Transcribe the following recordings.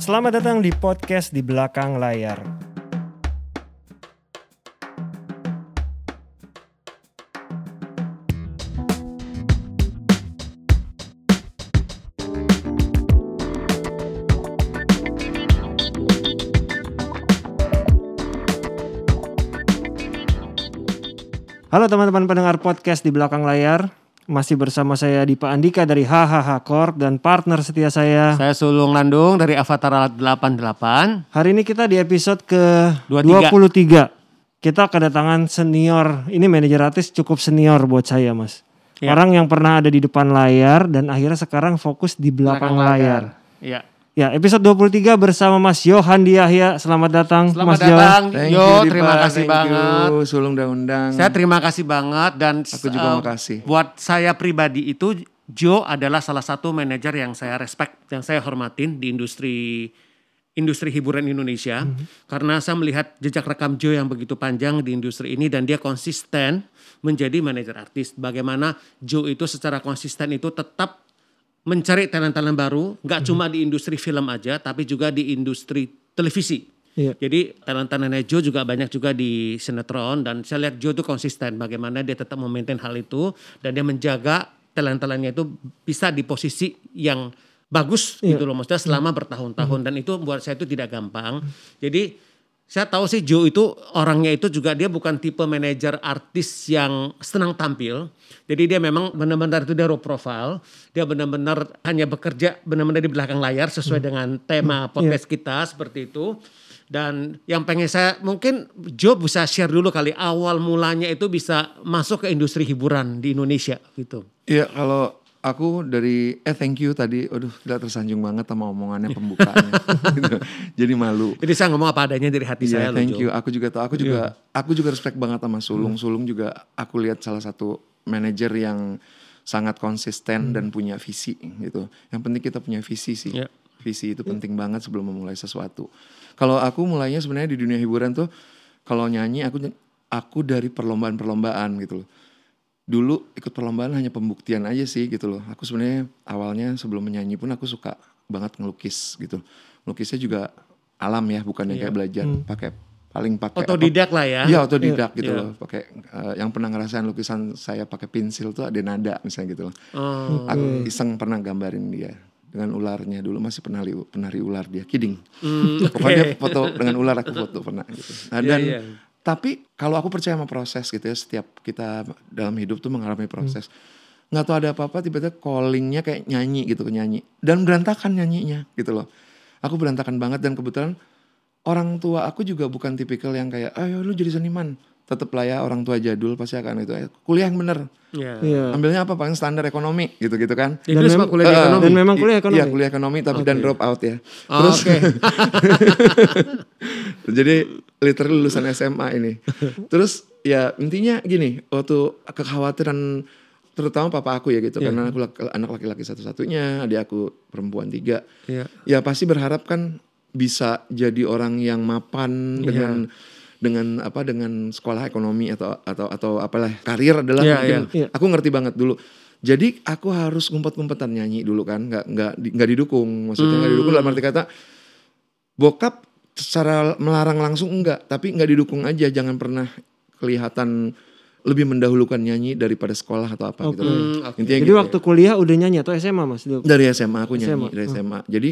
Selamat datang di podcast di belakang layar. Halo teman-teman pendengar podcast di belakang layar. Masih bersama saya Dipa Andika dari HHH Corp dan partner setia saya. Saya Sulung Landung dari Avatar 88. Hari ini kita di episode ke 23. 23. Kita kedatangan senior. Ini manajer artis cukup senior buat saya, Mas. Ya. Orang yang pernah ada di depan layar dan akhirnya sekarang fokus di belakang, layar. Iya. Ya, episode 23 bersama Mas Yohan Yahya. Selamat datang Selamat Mas Jo. datang. Thank Yo, you, Dipa. terima kasih Thank banget. You, Sulung dan undang. Saya terima kasih banget dan Aku juga eh, makasih. Buat saya pribadi itu Joe adalah salah satu manajer yang saya respect, yang saya hormatin di industri industri hiburan Indonesia Mhm. karena saya melihat jejak rekam Joe yang begitu panjang di industri ini dan dia konsisten menjadi manajer artis. Bagaimana Joe itu secara konsisten itu tetap mencari talent-talent baru, nggak Mhm. cuma di industri film aja, tapi juga di industri televisi. Iya. Jadi talent-talentnya Joe juga banyak juga di sinetron dan saya lihat Joe itu konsisten bagaimana dia tetap memaintain hal itu dan dia menjaga talent-talentnya itu bisa di posisi yang bagus Iya. gitu loh maksudnya selama bertahun-tahun dan itu buat saya itu tidak gampang. Jadi saya tahu sih Joe itu orangnya itu juga dia bukan tipe manajer artis yang senang tampil. Jadi dia memang benar-benar itu dia raw profile. Dia benar-benar hanya bekerja benar-benar di belakang layar sesuai dengan tema podcast kita seperti itu. Dan yang pengen saya mungkin Joe bisa share dulu kali awal mulanya itu bisa masuk ke industri hiburan di Indonesia gitu. Iya kalau aku dari eh thank you tadi, aduh tidak tersanjung banget sama omongannya pembukaannya. gitu. Jadi malu. Jadi saya ngomong apa adanya dari hati saya Iya loh thank Joe. you. Aku juga tahu. Aku juga aku juga respect banget sama Sulung. Sulung juga aku lihat salah satu manajer yang sangat konsisten dan punya visi gitu. Yang penting kita punya visi sih. Iya. Visi itu penting banget sebelum memulai sesuatu. Kalau aku mulainya sebenarnya di dunia hiburan tuh kalau nyanyi aku aku dari perlombaan-perlombaan gitu loh. Dulu ikut perlombaan hanya pembuktian aja sih gitu loh. Aku sebenarnya awalnya sebelum menyanyi pun aku suka banget ngelukis gitu. Melukisnya juga alam ya, bukan yang kayak belajar pakai paling pakai apa- Otodidak lah ya. Iya otodidak gitu Iya. loh. Pakai eh, yang pernah ngerasain lukisan saya pakai pensil tuh ada nada misalnya gitu loh. Oh. Aku iseng pernah gambarin dia dengan ularnya dulu masih pernah penari ular dia kidding. Hmm, Pokoknya foto dengan ular aku foto pernah gitu. Nah, Iya, dan iya. Tapi kalau aku percaya sama proses gitu ya setiap kita dalam hidup tuh mengalami proses. nggak tahu ada apa-apa tiba-tiba callingnya kayak nyanyi gitu nyanyi dan berantakan nyanyinya gitu loh. Aku berantakan banget dan kebetulan orang tua aku juga bukan tipikal yang kayak ayo lu jadi seniman tetep lah ya orang tua jadul pasti akan itu "Eh, kuliah yang bener Iya. Iya. ambilnya apa paling standar ekonomi gitu gitu kan Jadi lu semua kuliah Eh, ekonomi. Dan memang kuliah ekonomi. Iya kuliah ekonomi tapi dan drop out ya. Oh, Oke. Jadi literally lulusan SMA ini. Terus ya intinya gini, waktu kekhawatiran terutama papa aku ya gitu karena aku laki- anak laki-laki satu-satunya, adik aku perempuan tiga. Iya. Ya pasti berharap kan bisa jadi orang yang mapan dengan dengan apa dengan sekolah ekonomi atau atau atau apalah karir adalah mungkin iya. aku ngerti banget dulu. Jadi aku harus ngumpet-ngumpetan nyanyi dulu kan, nggak nggak nggak didukung. Maksudnya nggak didukung dalam arti kata bokap secara melarang langsung enggak, tapi nggak didukung aja. Jangan pernah kelihatan lebih mendahulukan nyanyi daripada sekolah atau apa gitu. loh. Hmm, oke. Intinya Jadi gitu. waktu kuliah udah nyanyi atau SMA Mas? Dari SMA aku SMA. nyanyi dari SMA. Jadi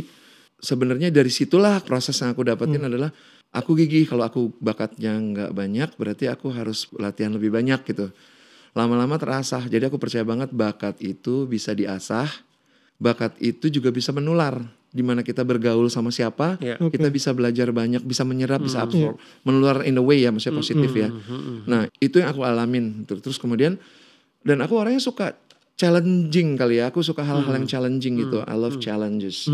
sebenarnya dari situlah proses yang aku dapetin Hmm. adalah aku gigih kalau aku bakatnya nggak banyak berarti aku harus latihan lebih banyak gitu. Lama-lama terasah. Jadi aku percaya banget bakat itu bisa diasah. Bakat itu juga bisa menular. Di mana kita bergaul sama siapa, Iya. kita bisa belajar banyak, bisa menyerap, bisa absorb, menular in a way ya, maksudnya positif ya. Nah itu yang aku alamin. Ter- Terus kemudian dan aku orangnya suka challenging kali ya. Aku suka hal-hal yang challenging gitu. I love challenges.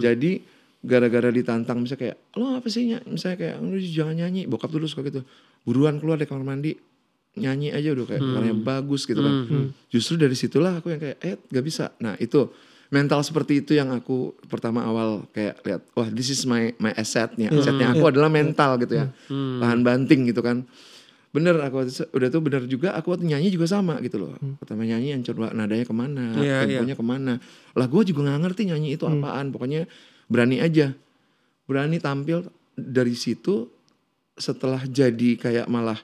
Jadi gara-gara ditantang misalnya kayak lo apa sih ny-" misalnya kayak lu jangan nyanyi. Bokap dulu suka gitu. Buruan keluar dari kamar mandi nyanyi aja udah kayak orangnya bagus gitu kan. Justru dari situlah aku yang kayak eh gak bisa. Nah itu mental seperti itu yang aku pertama awal kayak lihat wah this is my my asset nih. Asetnya aku adalah mental gitu ya. Tahan banting gitu kan. Bener aku udah tuh bener juga aku waktu nyanyi juga sama gitu loh. Pertama nyanyi yang coba nadanya ke mana Iya, temponya ke mana. Lah gue juga nggak ngerti nyanyi itu apaan. Pokoknya berani aja berani tampil dari situ setelah jadi kayak malah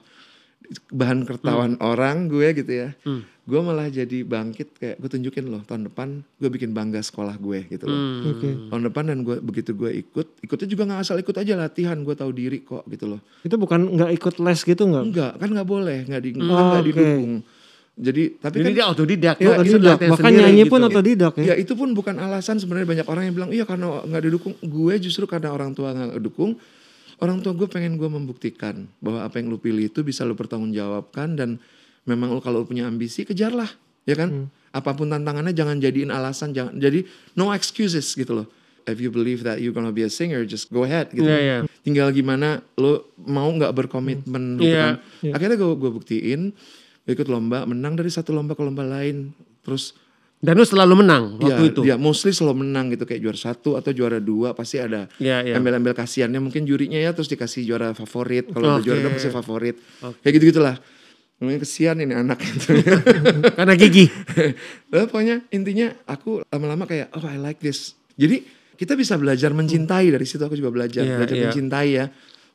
bahan kertawan orang gue gitu ya. Hmm. Gue malah jadi bangkit kayak gue tunjukin loh tahun depan gue bikin bangga sekolah gue gitu loh. Hmm. Oke. Tahun depan dan gue begitu gue ikut, ikutnya juga nggak asal ikut aja latihan, gue tahu diri kok gitu loh. Itu bukan nggak ikut les gitu nggak? Enggak, kan nggak boleh, nggak di, Oh, nggak oke. didukung. Jadi tapi Jadi kan dia otodidak. Iya. Itu otodidak. Bahkan sendiri nyanyi pun gitu. otodidak ya. ya itu pun bukan alasan sebenarnya banyak orang yang bilang iya karena nggak didukung. Gue justru karena orang tua nggak dukung, orang tua gue pengen gue membuktikan bahwa apa yang lu pilih itu bisa lu pertanggungjawabkan dan memang lu kalau lu punya ambisi kejarlah, ya kan? Apa pun tantangannya jangan jadiin alasan, jangan jadi no excuses gitu loh. If you believe that you're gonna be a singer, just go ahead gitu. Iya, iya. Tinggal gimana lo mau nggak berkomitmen gitu Iya. kan. Akhirnya gue gue buktiin, ikut lomba, menang dari satu lomba ke lomba lain. Terus Dan lu selalu menang waktu ya, itu. dia mostly selalu menang gitu kayak juara satu atau juara dua pasti ada iya. embel-embel kasihannya mungkin jurinya ya terus dikasih juara favorit kalau Oke. juara dua pasti favorit kayak gitu gitulah Namanya kesian ini anak gitu. Karena gigi. Lalu pokoknya intinya aku lama-lama kayak oh I like this. Jadi kita bisa belajar mencintai dari situ aku juga belajar Iya, belajar iya. mencintai ya.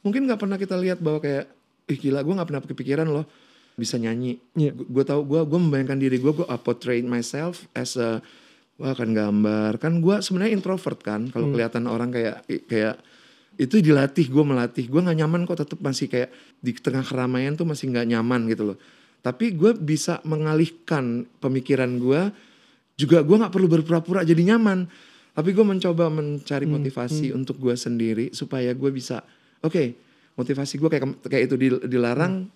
Mungkin nggak pernah kita lihat bahwa kayak ih gila gue nggak pernah kepikiran loh bisa nyanyi. Iya. Gue tahu gue gue membayangkan diri gue gue portray myself as a wah kan gambar. Kan gue sebenarnya introvert kan kalau kelihatan orang kayak kayak itu dilatih gue melatih. Gue nggak nyaman kok tetap masih kayak di tengah keramaian tuh masih nggak nyaman gitu loh. Tapi gue bisa mengalihkan pemikiran gue juga gue nggak perlu berpura-pura jadi nyaman. Tapi gue mencoba mencari motivasi untuk gue sendiri supaya gue bisa oke motivasi gue kayak kayak itu dil- dilarang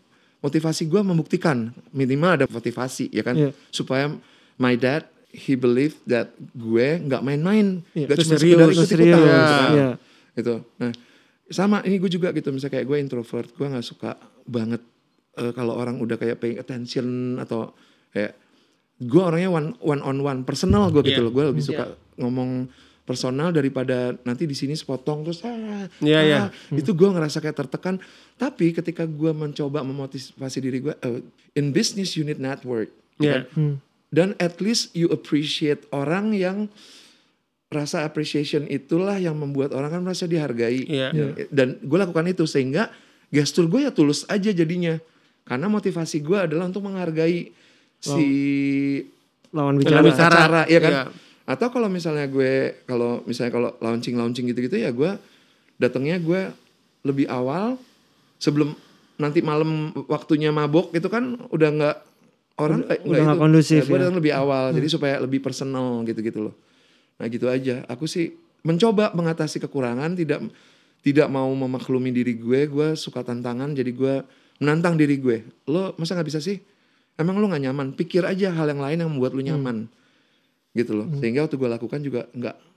motivasi gue membuktikan minimal ada motivasi ya kan Iya. supaya my dad he believe that gue nggak main-main Iya, nggak terus cuma serius, sekedar serius, gitu kan iya. gitu. Nah, sama ini gue juga gitu. Misalnya kayak gue introvert, gue nggak suka banget eh, kalau orang udah kayak paying attention atau kayak gue orangnya one one on one personal gue gitu Iya. loh. Gue lebih suka ngomong personal daripada nanti di sini sepotong terus ah, Iya, iya. ah, itu gue ngerasa kayak tertekan. Tapi ketika gue mencoba memotivasi diri gue eh, in business unit network, ya Iya. kan? dan at least you appreciate orang yang rasa appreciation itulah yang membuat orang kan merasa dihargai Iya. Ya, dan gue lakukan itu sehingga gestur gue ya tulus aja jadinya karena motivasi gue adalah untuk menghargai si Lawan Lawan bicara. bicara. acara ya kan Iya. Atau kalau misalnya gue kalau misalnya kalau launching launching gitu-gitu ya gue datangnya gue lebih awal sebelum nanti malam waktunya mabok itu kan udah nggak orang Udah- udah nggak kondusif gue ya. datang lebih awal jadi supaya lebih personal gitu-gitu loh. Nah gitu aja. Aku sih mencoba mengatasi kekurangan tidak tidak mau memaklumi diri gue gue suka tantangan jadi gue menantang diri gue. Lo masa nggak bisa sih? Emang lo nggak nyaman? Pikir aja hal yang lain yang membuat lo nyaman gitu loh sehingga waktu gue lakukan juga nggak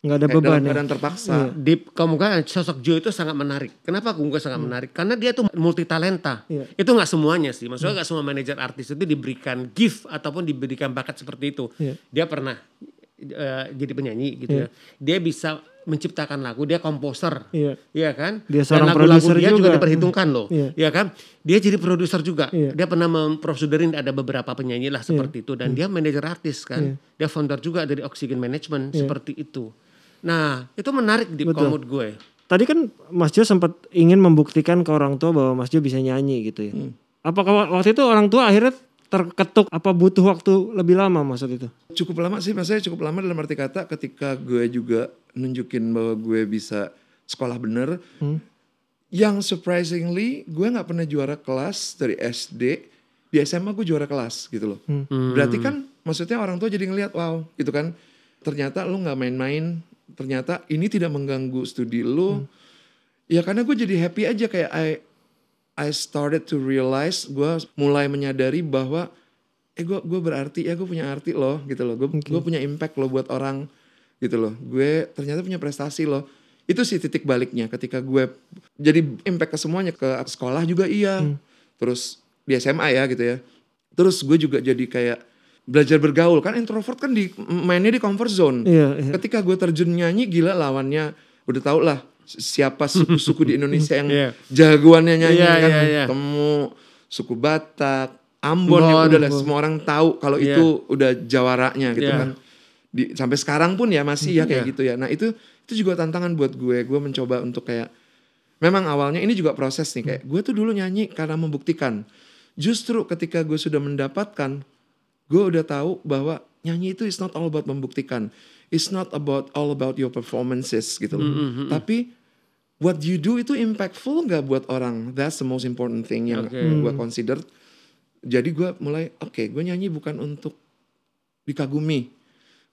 Nggak ada beban dalam ya. keadaan terpaksa Di kamu kan sosok Joe itu sangat menarik. Kenapa aku sangat menarik? Karena dia tuh multi talenta. Iya. Itu nggak semuanya sih. Maksudnya nggak semua manajer artis itu diberikan gift ataupun diberikan bakat seperti itu. Iya. Dia pernah eh, jadi penyanyi gitu ya. Dia bisa menciptakan lagu. Dia komposer. Iya. Iya kan? Dia Dan seorang lagu-lagu produser dia juga, juga. diperhitungkan loh. Iya. Iya kan? Dia jadi produser juga. Iya. Dia pernah memprosedurin ada beberapa penyanyi lah seperti itu dan dia manajer artis kan. Dia founder juga dari Oxygen Management seperti itu. Nah, itu menarik di komut gue. Tadi kan Mas Jo sempat ingin membuktikan ke orang tua bahwa Mas Jo bisa nyanyi gitu ya. Hmm. Apakah waktu itu orang tua akhirnya terketuk apa butuh waktu lebih lama maksud itu? cukup lama sih maksudnya cukup lama dalam arti kata ketika gue juga nunjukin bahwa gue bisa sekolah bener yang surprisingly gue nggak pernah juara kelas dari SD di SMA gue juara kelas gitu loh. Berarti kan maksudnya orang tua jadi ngelihat wow gitu kan. Ternyata lu nggak main-main ternyata ini tidak mengganggu studi lu. Ya karena gue jadi happy aja kayak I I started to realize gue mulai menyadari bahwa eh gue gue berarti ya gue punya arti loh gitu loh. Gue gue punya impact loh buat orang gitu loh. Gue ternyata punya prestasi loh. Itu sih titik baliknya ketika gue jadi impact ke semuanya ke sekolah juga iya. Terus di SMA ya gitu ya. Terus gue juga jadi kayak belajar bergaul. Kan introvert kan di mainnya di comfort zone. Iya, iya. ketika gue terjun nyanyi gila lawannya. Udah tau lah siapa suku-suku di Indonesia yang Iya. jagoannya nyanyi Iya, kan iya, iya. temu suku Batak Ambon yang Ambon, udah lah Ambon. semua orang tahu kalau Iya. itu udah jawaranya gitu Iya. kan di sampai sekarang pun ya masih ya kayak Iya. gitu ya nah itu itu juga tantangan buat gue gue mencoba untuk kayak memang awalnya ini juga proses nih kayak gue tuh dulu nyanyi karena membuktikan justru ketika gue sudah mendapatkan gue udah tahu bahwa nyanyi itu is not all about membuktikan it's not about all about your performances gitu loh tapi what you do itu impactful nggak buat orang? That's the most important thing yang Oke. gue consider. Jadi gue mulai oke gue nyanyi bukan untuk dikagumi.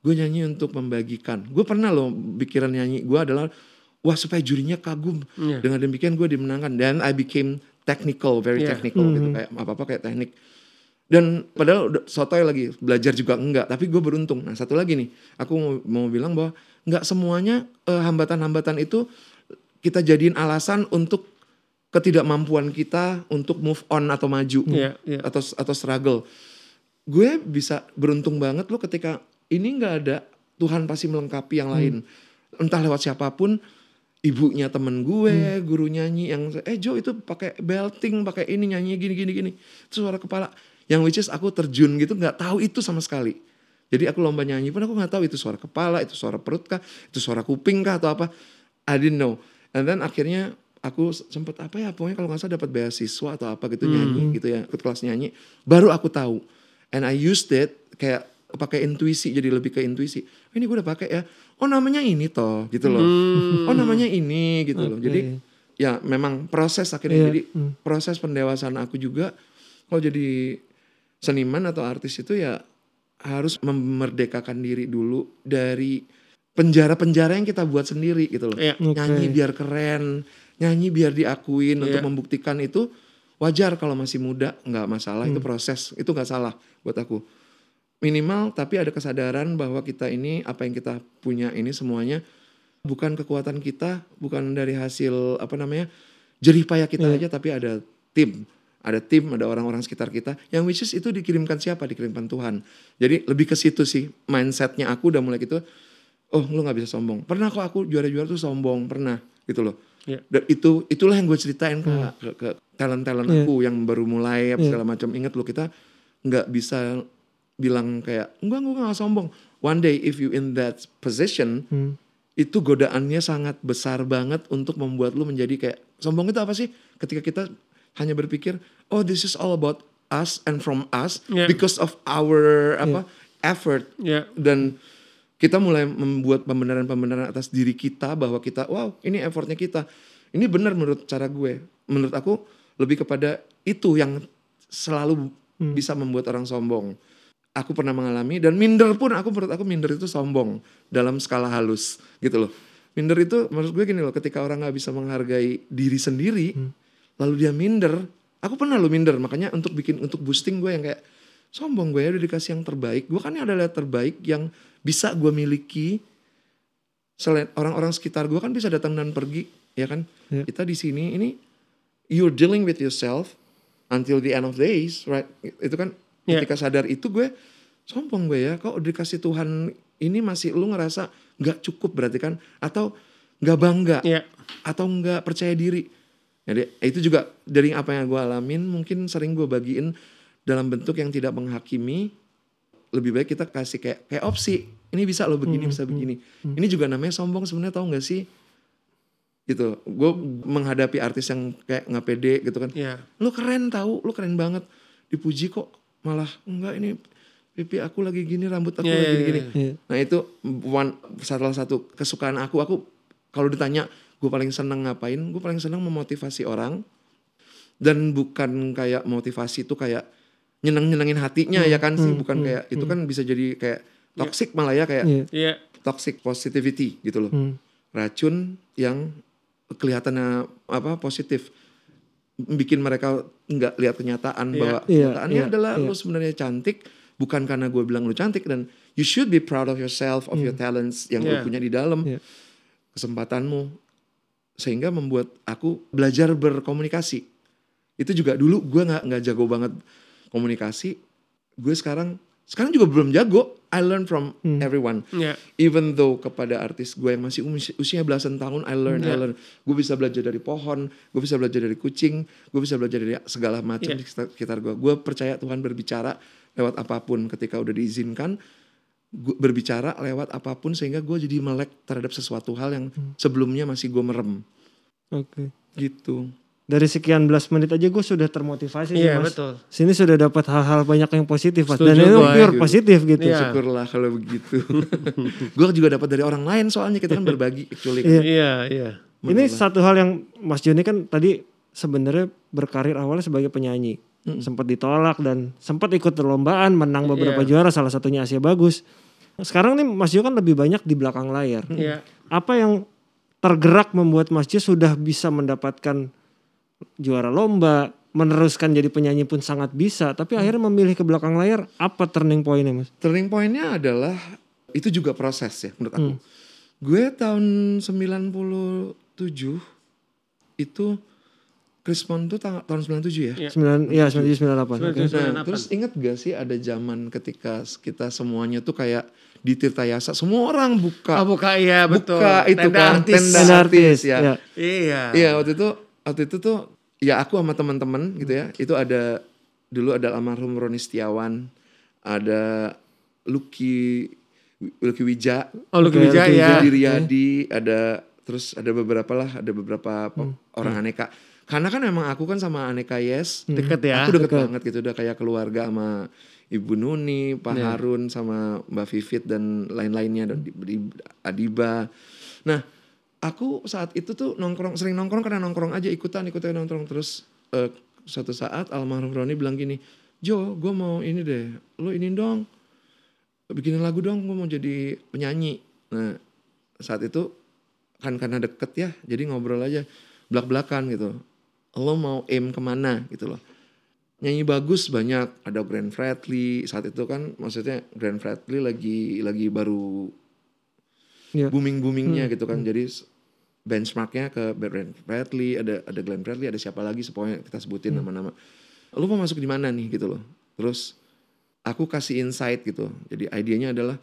Gue nyanyi untuk membagikan. Gue pernah loh pikiran nyanyi gue adalah wah supaya jurinya kagum. Iya. dengan demikian gue dimenangkan. Dan I became technical very Iya. technical gitu kayak apa apa kayak teknik. Dan padahal sotoy lagi belajar juga enggak. Tapi gue beruntung. Nah satu lagi nih aku mau, mau bilang bahwa nggak semuanya eh, hambatan-hambatan itu kita jadiin alasan untuk ketidakmampuan kita untuk move on atau maju Iya, iya. atau atau struggle. Gue bisa beruntung banget loh ketika ini nggak ada Tuhan pasti melengkapi yang lain. Entah lewat siapa pun ibunya temen gue guru nyanyi yang eh Jo itu pakai belting pakai ini nyanyi gini gini gini. Itu suara kepala. Yang which is aku terjun gitu nggak tahu itu sama sekali. Jadi aku lomba nyanyi pun aku nggak tahu itu suara kepala itu suara perut kah itu suara kuping kah atau apa. I didn't know and then akhirnya aku sempet apa ya pokoknya kalau nggak salah dapat beasiswa atau apa gitu nyanyi gitu ya ikut kelas nyanyi baru aku tahu. And I used it kayak pakai intuisi jadi lebih ke intuisi. "Oh, ini gue udah pakai ya. Oh namanya ini toh gitu loh. Oh namanya ini gitu loh. Jadi ya memang proses akhirnya. Iya, jadi proses pendewasaan aku juga kalau jadi seniman atau artis itu ya harus memerdekakan diri dulu dari penjara-penjara yang kita buat sendiri gitu loh. Iya. Oke. nyanyi biar keren nyanyi biar diakuin untuk Iya. membuktikan itu wajar kalau masih muda nggak masalah itu proses itu nggak salah buat aku. Minimal tapi ada kesadaran bahwa kita ini apa yang kita punya ini semuanya bukan kekuatan kita bukan dari hasil apa namanya jerih payah kita aja tapi ada tim. Ada tim ada orang-orang sekitar kita yang which is itu dikirimkan siapa? Dikirimkan Tuhan. Jadi lebih ke situ sih mindsetnya aku udah mulai gitu oh lu nggak bisa sombong pernah kok aku juara-juara tuh sombong pernah gitu loh Iya. dan itu itulah yang gue ceritain ke ke, ke talent-talent Iya. aku yang baru mulai apa Iya. segala macam ingat lo kita nggak bisa bilang kayak enggak gue nggak sombong one day if you in that position Hmm. itu godaannya sangat besar banget untuk membuat lu menjadi kayak sombong itu apa sih ketika kita hanya berpikir oh this is all about us and from us Yeah. because of our apa effort Ya. dan kita mulai membuat pembenaran-pembenaran atas diri kita bahwa kita wow ini effortnya kita. Ini benar menurut cara gue. Menurut aku lebih kepada itu yang selalu bisa membuat orang sombong. Aku pernah mengalami dan minder pun aku menurut aku minder itu sombong dalam skala halus gitu loh. Minder itu menurut gue gini loh ketika orang nggak bisa menghargai diri sendiri lalu dia minder aku pernah lo minder makanya untuk bikin untuk boosting gue yang kayak sombong gue ya udah dikasih yang terbaik. Gue kan ini adalah terbaik yang bisa gue miliki. Selain orang-orang sekitar gue kan bisa datang dan pergi ya kan? Ya. kita di sini ini you're dealing with yourself until the end of days right? Itu kan Ya. ketika sadar itu gue sombong gue ya kok udah dikasih Tuhan ini masih lu ngerasa nggak cukup berarti kan? Atau nggak bangga? Ya. atau nggak percaya diri? Jadi itu juga dari apa yang gue alamin mungkin sering gue bagiin dalam bentuk yang tidak menghakimi lebih baik kita kasih kayak kayak opsi. Ini bisa lo begini bisa begini. ini juga namanya sombong sebenarnya tahu nggak sih? Gitu. Gue menghadapi artis yang kayak nggak pede gitu kan. Ya. lu keren tahu lu keren banget. Dipuji kok malah enggak ini pipi aku lagi gini rambut aku Iya, lagi iya, gini. iya. Iya. nah itu one salah satu kesukaan aku aku kalau ditanya gue paling seneng ngapain? Gue paling seneng memotivasi orang. Dan bukan kayak motivasi itu kayak nyeneng nyenengin hatinya ya kan sih bukan kayak itu kan bisa jadi kayak toxic malah ya kayak Iya. Iya. toxic positivity gitu loh Hmm. racun yang kelihatannya apa positif bikin mereka nggak lihat kenyataan Iya. bahwa Iya, kenyataannya iya, adalah iya. lu sebenarnya cantik bukan karena gue bilang lu cantik dan you should be proud of yourself of your talents yang lu Iya. punya di dalam Iya. kesempatanmu sehingga membuat aku belajar berkomunikasi itu juga dulu gue nggak nggak jago banget komunikasi gue sekarang sekarang juga belum jago I learn from everyone Ya. even though kepada artis gue yang masih usia, usia belasan tahun I learn I Iya. learn gue bisa belajar dari pohon gue bisa belajar dari kucing gue bisa belajar dari segala macam Iya. di sekitar, sekitar gue gue percaya Tuhan berbicara lewat apa pun ketika udah diizinkan gua berbicara lewat apa pun sehingga gue jadi melek terhadap sesuatu hal yang sebelumnya masih gue merem Oke. gitu. Dari sekian belas menit aja gue sudah termotivasi sih Iya mas. betul. Sini sudah dapat hal-hal banyak yang positif mas. Setuju, Dan itu pure positif gitu. Iya. Syukurlah kalau begitu. gue juga dapat dari orang lain soalnya kita kan berbagi actually. Iya. Iya iya. Ini satu hal yang Mas Joni kan tadi sebenarnya berkarir awalnya sebagai penyanyi. Sempat ditolak dan sempat ikut perlombaan, menang beberapa juara salah satunya Asia Bagus. Sekarang nih Mas Jo kan lebih banyak di belakang layar. Iya. Apa yang tergerak membuat Mas Jo sudah bisa mendapatkan juara lomba, meneruskan jadi penyanyi pun sangat bisa, tapi akhirnya memilih ke belakang layar, apa turning pointnya Mas? Turning pointnya adalah itu juga proses ya menurut aku. Gue tahun 97 itu Chris Pond tuh tang- tahun 97 ya. Iya. Sembilan, ya 97 98. Oke. Nah, terus inget gak sih ada zaman ketika kita semuanya tuh kayak di Tirtayasa semua orang buka Oh buka iya betul. buka itu Tenda kan artis. tenda Tenda artis artis, ya. ya. Iya. Iya waktu itu waktu itu tuh ya aku sama teman-teman gitu ya itu ada dulu ada almarhum Roni Setiawan ada Lucky Lucky Wija. Oh lu Oke, Wija Lucky ya. Riyadi ada terus ada beberapa lah ada beberapa pe- orang aneka. Karena kan memang aku kan sama aneka Yes Deket ya. aku deket, banget gitu udah kayak keluarga sama Ibu Nuni, Pak Harun sama Mbak Vivit dan lain-lainnya dan di- di- Adiba. Nah, aku saat itu tuh nongkrong sering nongkrong karena nongkrong aja ikutan ikutan nongkrong terus eh, suatu saat almarhum Roni bilang gini, Jo, gue mau ini deh, lo ini dong, bikinin lagu dong, gue mau jadi penyanyi. Nah, saat itu kan karena deket ya, jadi ngobrol aja belak-belakan gitu. Lo mau aim ke mana gitu loh nyanyi bagus banyak ada Grand Fredly saat itu kan maksudnya Grand Fredly lagi lagi baru Iya. booming boomingnya gitu kan. Jadi s- benchmarknya ke Grand Fredly ada ada Glenn Fredly ada siapa lagi semuanya kita sebutin nama-nama. Lu mau masuk di mana nih gitu loh. Terus aku kasih insight gitu. Jadi idenya adalah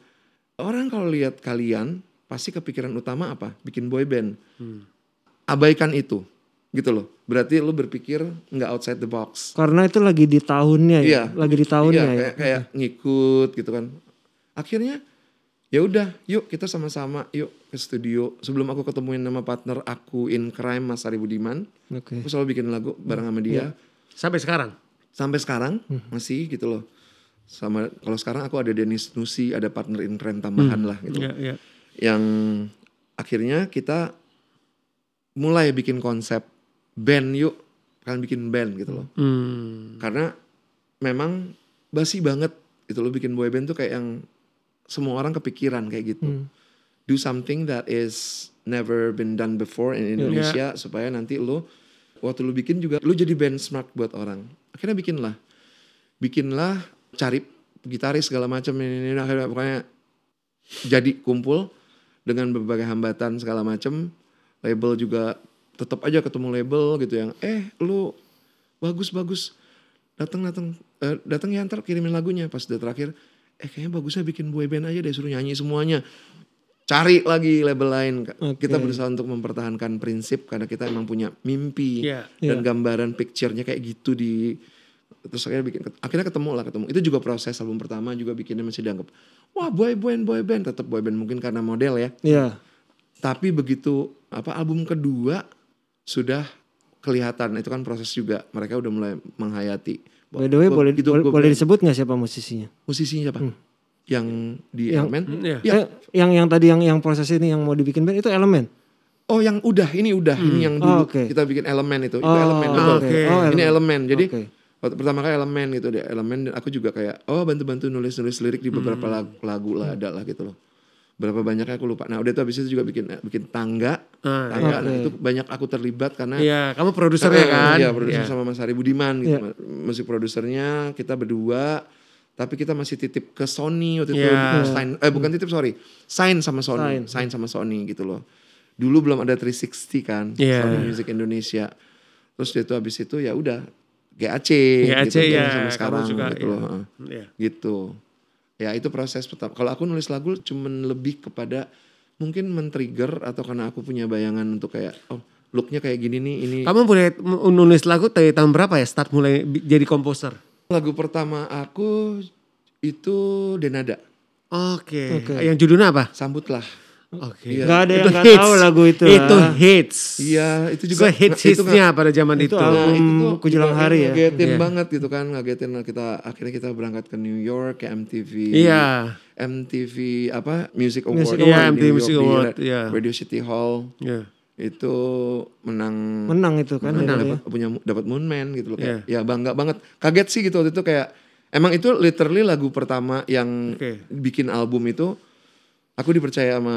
orang kalau lihat kalian pasti kepikiran utama apa? Bikin boy band. Abaikan itu gitu loh. Berarti lu berpikir nggak outside the box. Karena itu lagi di tahunnya ya, Iya. lagi di tahunnya Iya, ya. kayak, kayak ngikut gitu kan. Akhirnya ya udah, yuk kita sama-sama yuk ke studio. Sebelum aku ketemuin nama partner aku in crime Mas Ari Budiman, Oke. aku selalu bikin lagu bareng sama dia. Sampai sekarang. Sampai sekarang masih gitu loh. Sama kalau sekarang aku ada Dennis Nusi, ada partner in crime tambahan lah gitu. Iya iya. Yang akhirnya kita mulai bikin konsep band yuk, kalian bikin band gitu loh Hmm. karena memang basi banget itu lo bikin boy band tuh kayak yang semua orang kepikiran kayak gitu. Do something that is never been done before in Indonesia supaya nanti lo waktu lo bikin juga lo jadi benchmark buat orang. Akhirnya bikinlah. Bikinlah cari gitaris segala macam ini, ini akhirnya pokoknya jadi kumpul dengan berbagai hambatan segala macam. Label juga tetap aja ketemu label gitu yang eh lu bagus bagus. Datang datang eh, datang ya ntar kirimin lagunya pas udah terakhir eh kayaknya bagusnya bikin boy band aja deh suruh nyanyi semuanya cari lagi label lain Oke. kita berusaha untuk mempertahankan prinsip karena kita emang punya mimpi Iya. dan gambaran picture-nya kayak gitu di terus akhirnya bikin akhirnya ketemu lah ketemu itu juga proses album pertama juga bikinnya masih dianggap wah boy band boy band tetap boy band mungkin karena model ya Iya. tapi begitu apa album kedua sudah kelihatan itu kan proses juga mereka udah mulai menghayati By the way, Gua- boleh gitu, boleh, boleh disebut nggak siapa musisinya? musisinya siapa yang di Yang- elemen Iya. Ya. Eh, yang yang tadi yang yang proses ini yang mau dibikin band itu elemen. oh yang udah ini udah ini yang Oh, dulu oke. kita bikin elemen itu itu Oh, elemen oke. betul. Oke. Oh, ini elemen jadi waktu pertama kali elemen gitu deh elemen dan aku juga kayak oh bantu-bantu nulis-nulis lirik di beberapa lagu, lagu lah ada lah gitu loh berapa banyaknya aku lupa nah udah tuh habis itu juga bikin bikin tangga Ah, tangga nah Oke. itu banyak aku terlibat karena Iya, kamu produsernya Eh, kan? Iya, produser Iya. sama Mas Hari Budiman gitu. Iya. Musik produsernya kita berdua tapi kita masih titip ke Sony waktu itu Iya. sign eh bukan titip sorry sign sama Sony Sign. sign sama Sony gitu loh dulu belum ada 360 kan Iya. Sony Music Indonesia terus dia tuh habis itu ya udah GAC, GAC, gitu ya, sama sekarang juga, gitu iya. loh heeh. Iya. gitu ya itu proses pertama kalau aku nulis lagu cuman lebih kepada mungkin men-trigger atau karena aku punya bayangan untuk kayak oh looknya kayak gini nih ini Kamu boleh m- nulis lagu dari tahun berapa ya start mulai jadi komposer? Lagu pertama aku itu Denada. Oke. Oke. Yang judulnya apa? Sambutlah. Oke. Iya. Gak ada yang nggak hits. tahu lagu itu. Itu lah. hits. Iya, itu juga hits itu nggak- hitsnya pada zaman itu itu. album Nah, itu tuh Kujulang juga Hari ya. Ngagetin Iya. banget gitu kan, ngagetin kita akhirnya kita berangkat ke New York ke MTV. Iya. MTV apa Music Award. Music di Award. Iya, New MTV York, Music di Award, Ra- iya. Radio City Hall Iya. itu menang Menang itu kan. Menang. ya. dapat punya dapat Moonman gitu loh kayak Iya. ya bangga banget. Kaget sih gitu waktu itu kayak emang itu literally lagu pertama yang Oke. bikin album itu aku dipercaya sama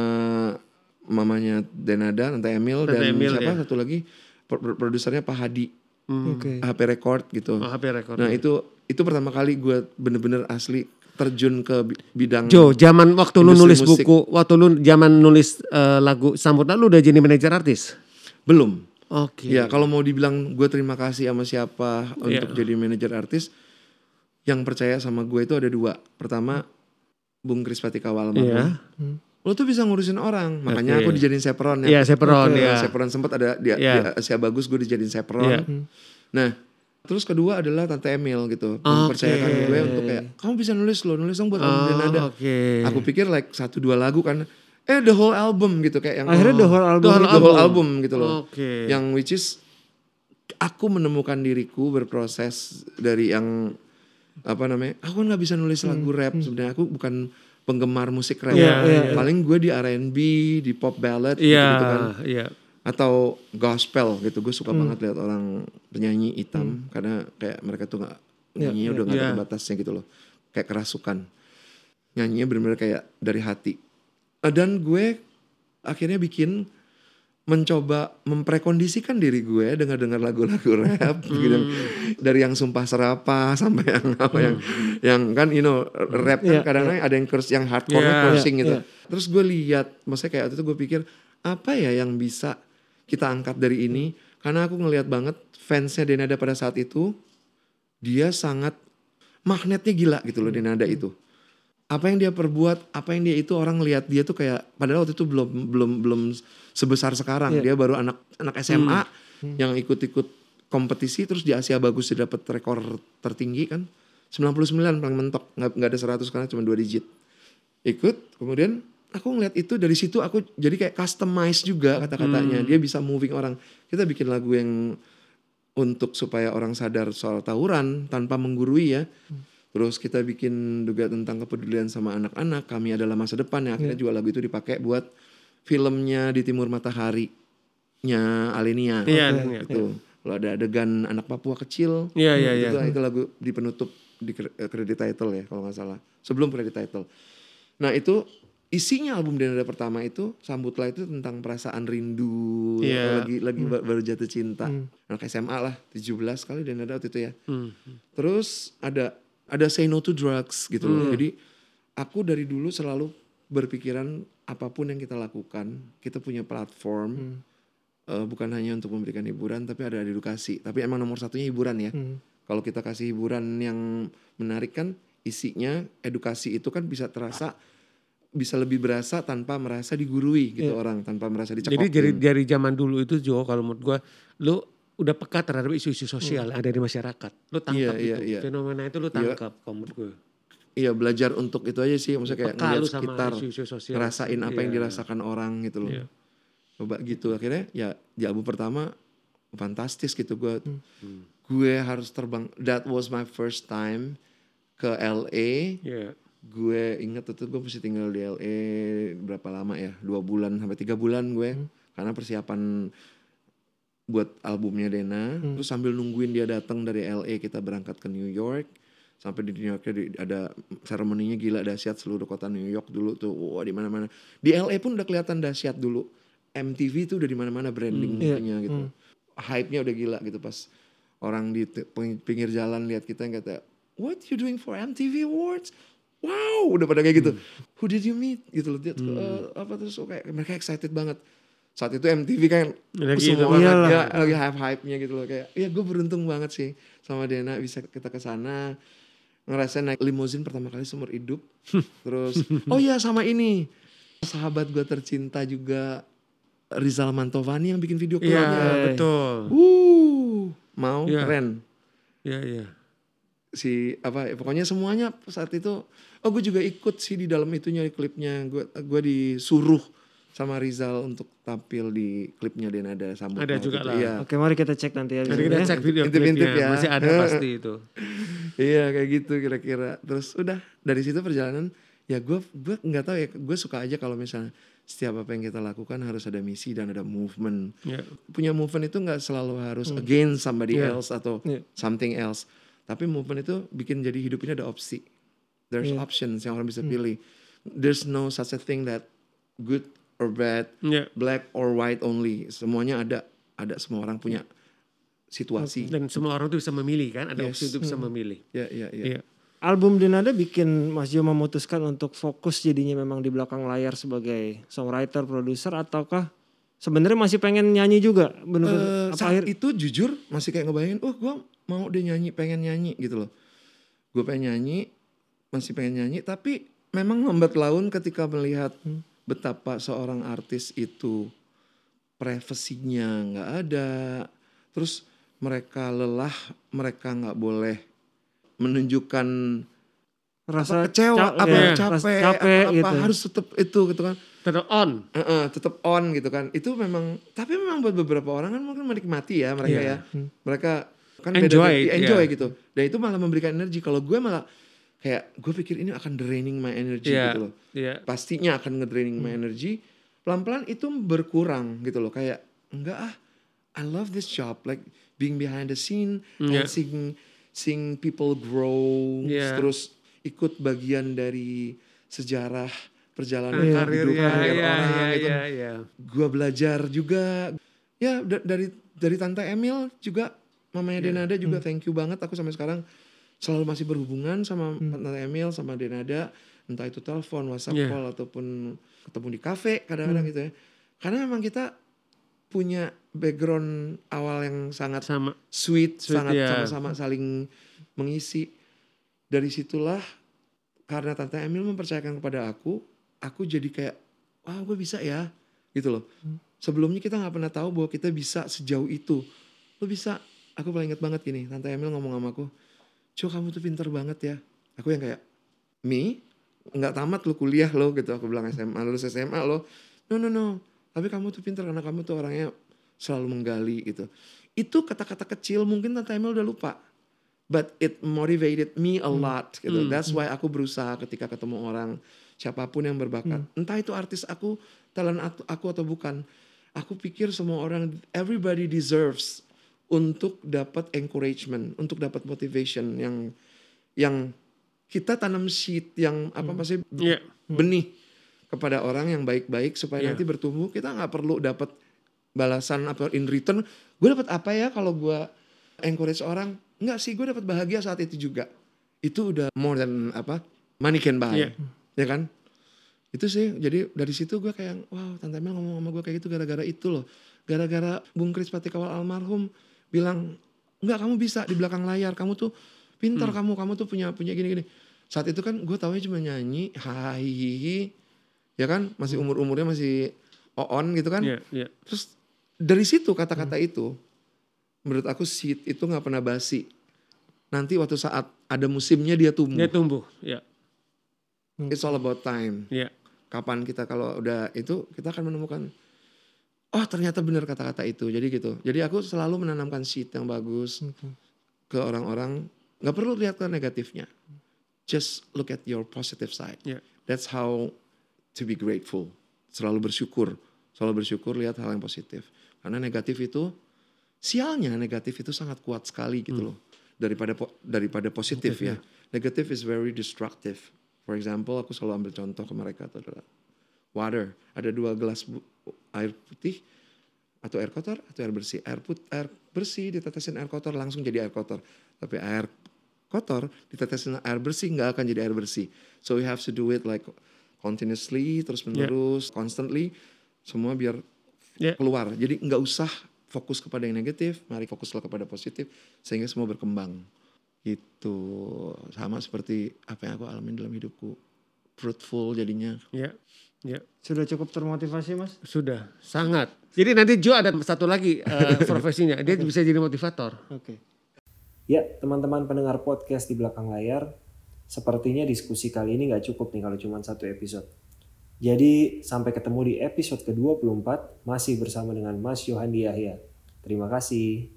mamanya Denada, Tante Emil Tante dan Emil, siapa ya. satu lagi pro- pro- produsernya Pak Hadi Hmm. HP Record gitu. Oh, HP record. Nah itu itu pertama kali gue bener-bener asli terjun ke bi- bidang Jo, zaman waktu lu nulis musik. buku, waktu lu zaman nulis eh, lagu Sambutlah lu udah jadi manajer artis? belum. Oke. Ya kalau mau dibilang gue terima kasih sama siapa untuk Iya. jadi manajer artis, yang percaya sama gue itu ada dua. Pertama Bung Kris Patikawal Iya. Lo tuh bisa ngurusin orang, makanya Oke. aku dijadiin seperon Iya, ya. Seperon Oke. ya. Seperon sempat ada di, Iya. di Asia Bagus gue dijadiin seperon. Iya. Nah, terus kedua adalah Tante Emil gitu, Oke. mempercayakan gue untuk kayak kamu bisa nulis lo, nulis dong buat album Oh, Denada. Oke. Aku pikir like satu dua lagu kan, eh the whole album gitu kayak yang Akhirnya the whole album. The whole the whole album gitu loh. Oke. Yang which is aku menemukan diriku berproses dari yang apa namanya? Aku kan nggak bisa nulis lagu rap sebenarnya. Aku bukan penggemar musik rap. Iya, iya, Paling gue di R&B, di pop ballad Iya, gitu, kan. iya. Atau gospel gitu. Gue suka banget lihat orang penyanyi Hmm. hitam karena kayak mereka tuh nggak nyanyinya udah nggak Iya. ada batasnya gitu loh. Kayak kerasukan. Nyanyinya bener-bener kayak dari hati. Eh, Dan gue akhirnya bikin mencoba memprekondisikan diri gue dengar dengar lagu-lagu rap gitu. Dari yang sumpah serapah sampai yang apa yang yang kan you know rap kan Iya, kadang-kadang ada yang curse yang hardcore Iya, cursing iya, gitu. iya. terus gue lihat maksudnya kayak waktu itu gue pikir apa ya yang bisa kita angkat dari ini? Karena aku ngelihat banget fansnya Denada pada saat itu dia sangat magnetnya gila gitu loh Denada itu apa yang dia perbuat, apa yang dia itu orang lihat dia tuh kayak padahal waktu itu belum belum belum sebesar sekarang. Iya. Dia baru anak anak SMA yang ikut-ikut kompetisi terus di Asia bagus dia dapat rekor tertinggi kan. 99 paling mentok, nggak nggak ada 100 karena cuma dua digit. Ikut, kemudian aku ngeliat itu dari situ aku jadi kayak customize juga kata-katanya. Dia bisa moving orang. Kita bikin lagu yang untuk supaya orang sadar soal tawuran tanpa menggurui ya. Terus kita bikin juga tentang kepedulian sama anak-anak. Kami adalah masa depan ya. Akhirnya juga lagu itu dipakai buat filmnya di Timur Matahari-nya Alenia. Iya, Oke. iya. Itu. Kalau ada adegan anak Papua kecil. Iya, iya, iya. Itu, itu lagu di penutup di eh, credit title ya kalau nggak salah. Sebelum credit title. Nah itu isinya album Denada pertama itu Sambutlah itu tentang perasaan rindu Iya. lagi lagi ba- baru jatuh cinta. Anak SMA lah 17 kali Denada waktu itu ya. Hmm. Terus ada ada say no to drugs gitu loh. Jadi aku dari dulu selalu berpikiran apa pun yang kita lakukan, kita punya platform eh, bukan hanya untuk memberikan hiburan tapi ada edukasi. Tapi emang nomor satunya hiburan ya. Hmm. Kalau kita kasih hiburan yang menarik kan isinya edukasi itu kan bisa terasa bisa lebih berasa tanpa merasa digurui gitu orang, tanpa merasa dicekokin. Jadi dari dari zaman dulu itu Jo kalau menurut gua lu udah peka terhadap isu-isu sosial yang ada di masyarakat. Lu tangkap Hmm. Iya, itu. iya, iya. Fenomena itu lu tangkap kalau menurut gua. Iya belajar untuk itu aja sih, maksudnya kayak Peka ngeliat sekitar, isu-isu sosial. ngerasain apa yang Iya. dirasakan orang gitu loh. Iya. Coba gitu akhirnya ya di album pertama fantastis gitu gue. Hmm. Gue harus terbang. That was my first time ke LA. Iya. Gue inget itu gue mesti tinggal di LA berapa lama ya? Dua bulan sampai tiga bulan gue karena persiapan buat albumnya Dena. Terus sambil nungguin dia datang dari LA kita berangkat ke New York. Sampai di New York ada seremoninya gila dahsyat seluruh kota New York dulu tuh. Wah di mana-mana. Di LA pun udah kelihatan dahsyat dulu. MTV tuh udah di mana-mana brandingnya iya. gitu. Hype-nya udah gila gitu pas orang di pinggir jalan lihat kita yang kata, "What you doing for MTV Awards?" Wow, udah pada kayak gitu. Who did you meet? Gitu loh. Dia tuh, "Eh, apa terus kayak mereka excited banget. Saat itu MTV kan Lagi semua itu. orang Iyalah. ya, lagi hype-hype-nya gitu loh kayak. Ya gue beruntung banget sih sama Dena bisa kita ke sana ngerasain naik limosin pertama kali seumur hidup. Terus oh iya sama ini. Sahabat gue tercinta juga Rizal Mantovani yang bikin video Iya, klipnya. betul. Wuh, mau Iya. keren. Iya, iya. si apa pokoknya semuanya saat itu oh gue juga ikut sih di dalam itunya klipnya gue gue disuruh sama Rizal untuk tampil di klipnya Denada Sambut Ada Maut juga itu. lah. Iya. Oke mari kita cek nanti ya. Kita ya. cek video Intip-intip klipnya, ya. masih ada pasti itu. Iya kayak gitu kira-kira. Terus udah dari situ perjalanan ya gue gue nggak tahu ya gue suka aja kalau misalnya setiap apa yang kita lakukan harus ada misi dan ada movement. Ya. Punya movement itu nggak selalu harus against somebody Yeah. else atau Yeah. something else. Tapi movement itu bikin jadi hidup ini ada opsi. There's Yeah. options yang orang bisa pilih. There's no such a thing that good or bad, Ya. black or white only. Semuanya ada. Ada semua orang punya situasi. Dan semua orang tuh bisa memilih kan, ada Yes. opsi untuk bisa memilih. Ya, ya, ya. Iya. Album Denada bikin Mas Jo memutuskan untuk fokus jadinya memang di belakang layar sebagai songwriter, produser ataukah sebenarnya masih pengen nyanyi juga? Bener-bener Eh, apa saat akhir itu jujur masih kayak ngebayangin, oh gue mau dia nyanyi, pengen nyanyi gitu loh. Gue pengen nyanyi, masih pengen nyanyi, tapi memang lambat laun ketika melihat Hmm. Betapa seorang artis itu privasinya nggak ada, terus mereka lelah, mereka nggak boleh menunjukkan rasa apa, kecewa, ca- apa ya, capek, rasa capek apa, gitu. harus tetap itu gitu kan. Tetap on. Heeh, tetap on gitu kan. Itu memang tapi memang buat beberapa orang kan mungkin menikmati ya mereka Iya. ya. Mereka kan Enjoy, beda enjoy iya. gitu. Dan itu malah memberikan energi. Kalau gue malah kayak gue pikir ini akan draining my energy Iya. gitu loh. Iya. Pastinya akan ngedraining my energy. Pelan-pelan itu berkurang gitu loh. Kayak enggak ah I love this job like being behind the scene Iya. and seeing seeing people grow Iya. terus ikut bagian dari sejarah perjalanan Nah, hidup karir ya, karir ya, orang ya, gitu ya, ya. gue belajar juga ya da- dari dari tante Emil juga mamanya Denada juga thank you banget aku sampai sekarang selalu masih berhubungan sama tante Emil sama Denada entah itu telepon WhatsApp Yeah. call ataupun ketemu di kafe kadang-kadang gitu ya karena memang kita punya background awal yang sangat Sama. sweet, Sweet, sangat ya. sama-sama saling mengisi. Dari situlah karena Tante Emil mempercayakan kepada aku, aku jadi kayak, wah gue bisa ya, gitu loh. Sebelumnya kita nggak pernah tahu bahwa kita bisa sejauh itu. Lo bisa, aku paling inget banget gini, Tante Emil ngomong sama aku, Cuk kamu tuh pinter banget ya. Aku yang kayak, Mi, nggak tamat lo kuliah lo gitu. Aku bilang SMA, lulus SMA lo. No, no, no. Tapi kamu tuh pinter karena kamu tuh orangnya selalu menggali gitu. Itu kata-kata kecil mungkin Tante Emil udah lupa. But it motivated me a lot gitu. That's why aku berusaha ketika ketemu orang siapa pun yang berbakat. Entah itu artis aku, talent aku atau bukan. Aku pikir semua orang, everybody deserves untuk dapat encouragement, untuk dapat motivation yang yang kita tanam seed yang apa masih Iya. benih kepada orang yang baik-baik supaya Iya. nanti bertumbuh. Kita nggak perlu dapat balasan apa in return. Gue dapat apa ya kalau gue encourage orang? Nggak sih gue dapat bahagia saat itu juga. Itu udah more than apa? Money can buy Iya. ya kan? Itu sih jadi dari situ gue kayak wow tante Mel ngomong sama gue kayak gitu gara-gara itu loh. Gara-gara Bung Kris Patikawal almarhum bilang nggak kamu bisa di belakang layar kamu tuh pintar Hmm. kamu kamu tuh punya punya gini-gini saat itu kan gue taunya cuma nyanyi hai ya kan masih umur umurnya masih on gitu kan Iya, iya. terus dari situ kata-kata itu menurut aku seed itu nggak pernah basi nanti waktu saat ada musimnya dia tumbuh Dia tumbuh. Iya. it's all about time Iya. kapan kita kalau udah itu kita akan menemukan oh ternyata benar kata-kata itu. Jadi gitu. Jadi aku selalu menanamkan seed yang bagus ke orang-orang. Nggak perlu lihat ke negatifnya. Just look at your positive side. Iya. that's how to be grateful. Selalu bersyukur. Selalu bersyukur lihat hal yang positif. Karena negatif itu sialnya negatif itu sangat kuat sekali gitu loh. Daripada po- daripada positif ya. negatif is very destructive. For example aku selalu ambil contoh ke mereka adalah water. Ada dua gelas air putih atau air kotor atau air bersih. Air put air bersih ditetesin air kotor langsung jadi air kotor. Tapi air kotor ditetesin air bersih nggak akan jadi air bersih. So we have to do it like continuously terus menerus constantly. Semua biar Ya. keluar. Jadi nggak usah fokus kepada yang negatif mari fokuslah kepada positif sehingga semua berkembang. Gitu. Sama seperti apa yang aku alami dalam hidupku. Fruitful jadinya. Iya. Iya. Sudah cukup termotivasi mas? Sudah, sangat. Jadi nanti Jo ada satu lagi eh, profesinya, dia bisa jadi motivator. Oke. Ya, teman-teman pendengar podcast di belakang layar, sepertinya diskusi kali ini nggak cukup nih kalau cuma satu episode. Jadi sampai ketemu di episode ke-24 masih bersama dengan Mas Yohandi Yahya. Terima kasih.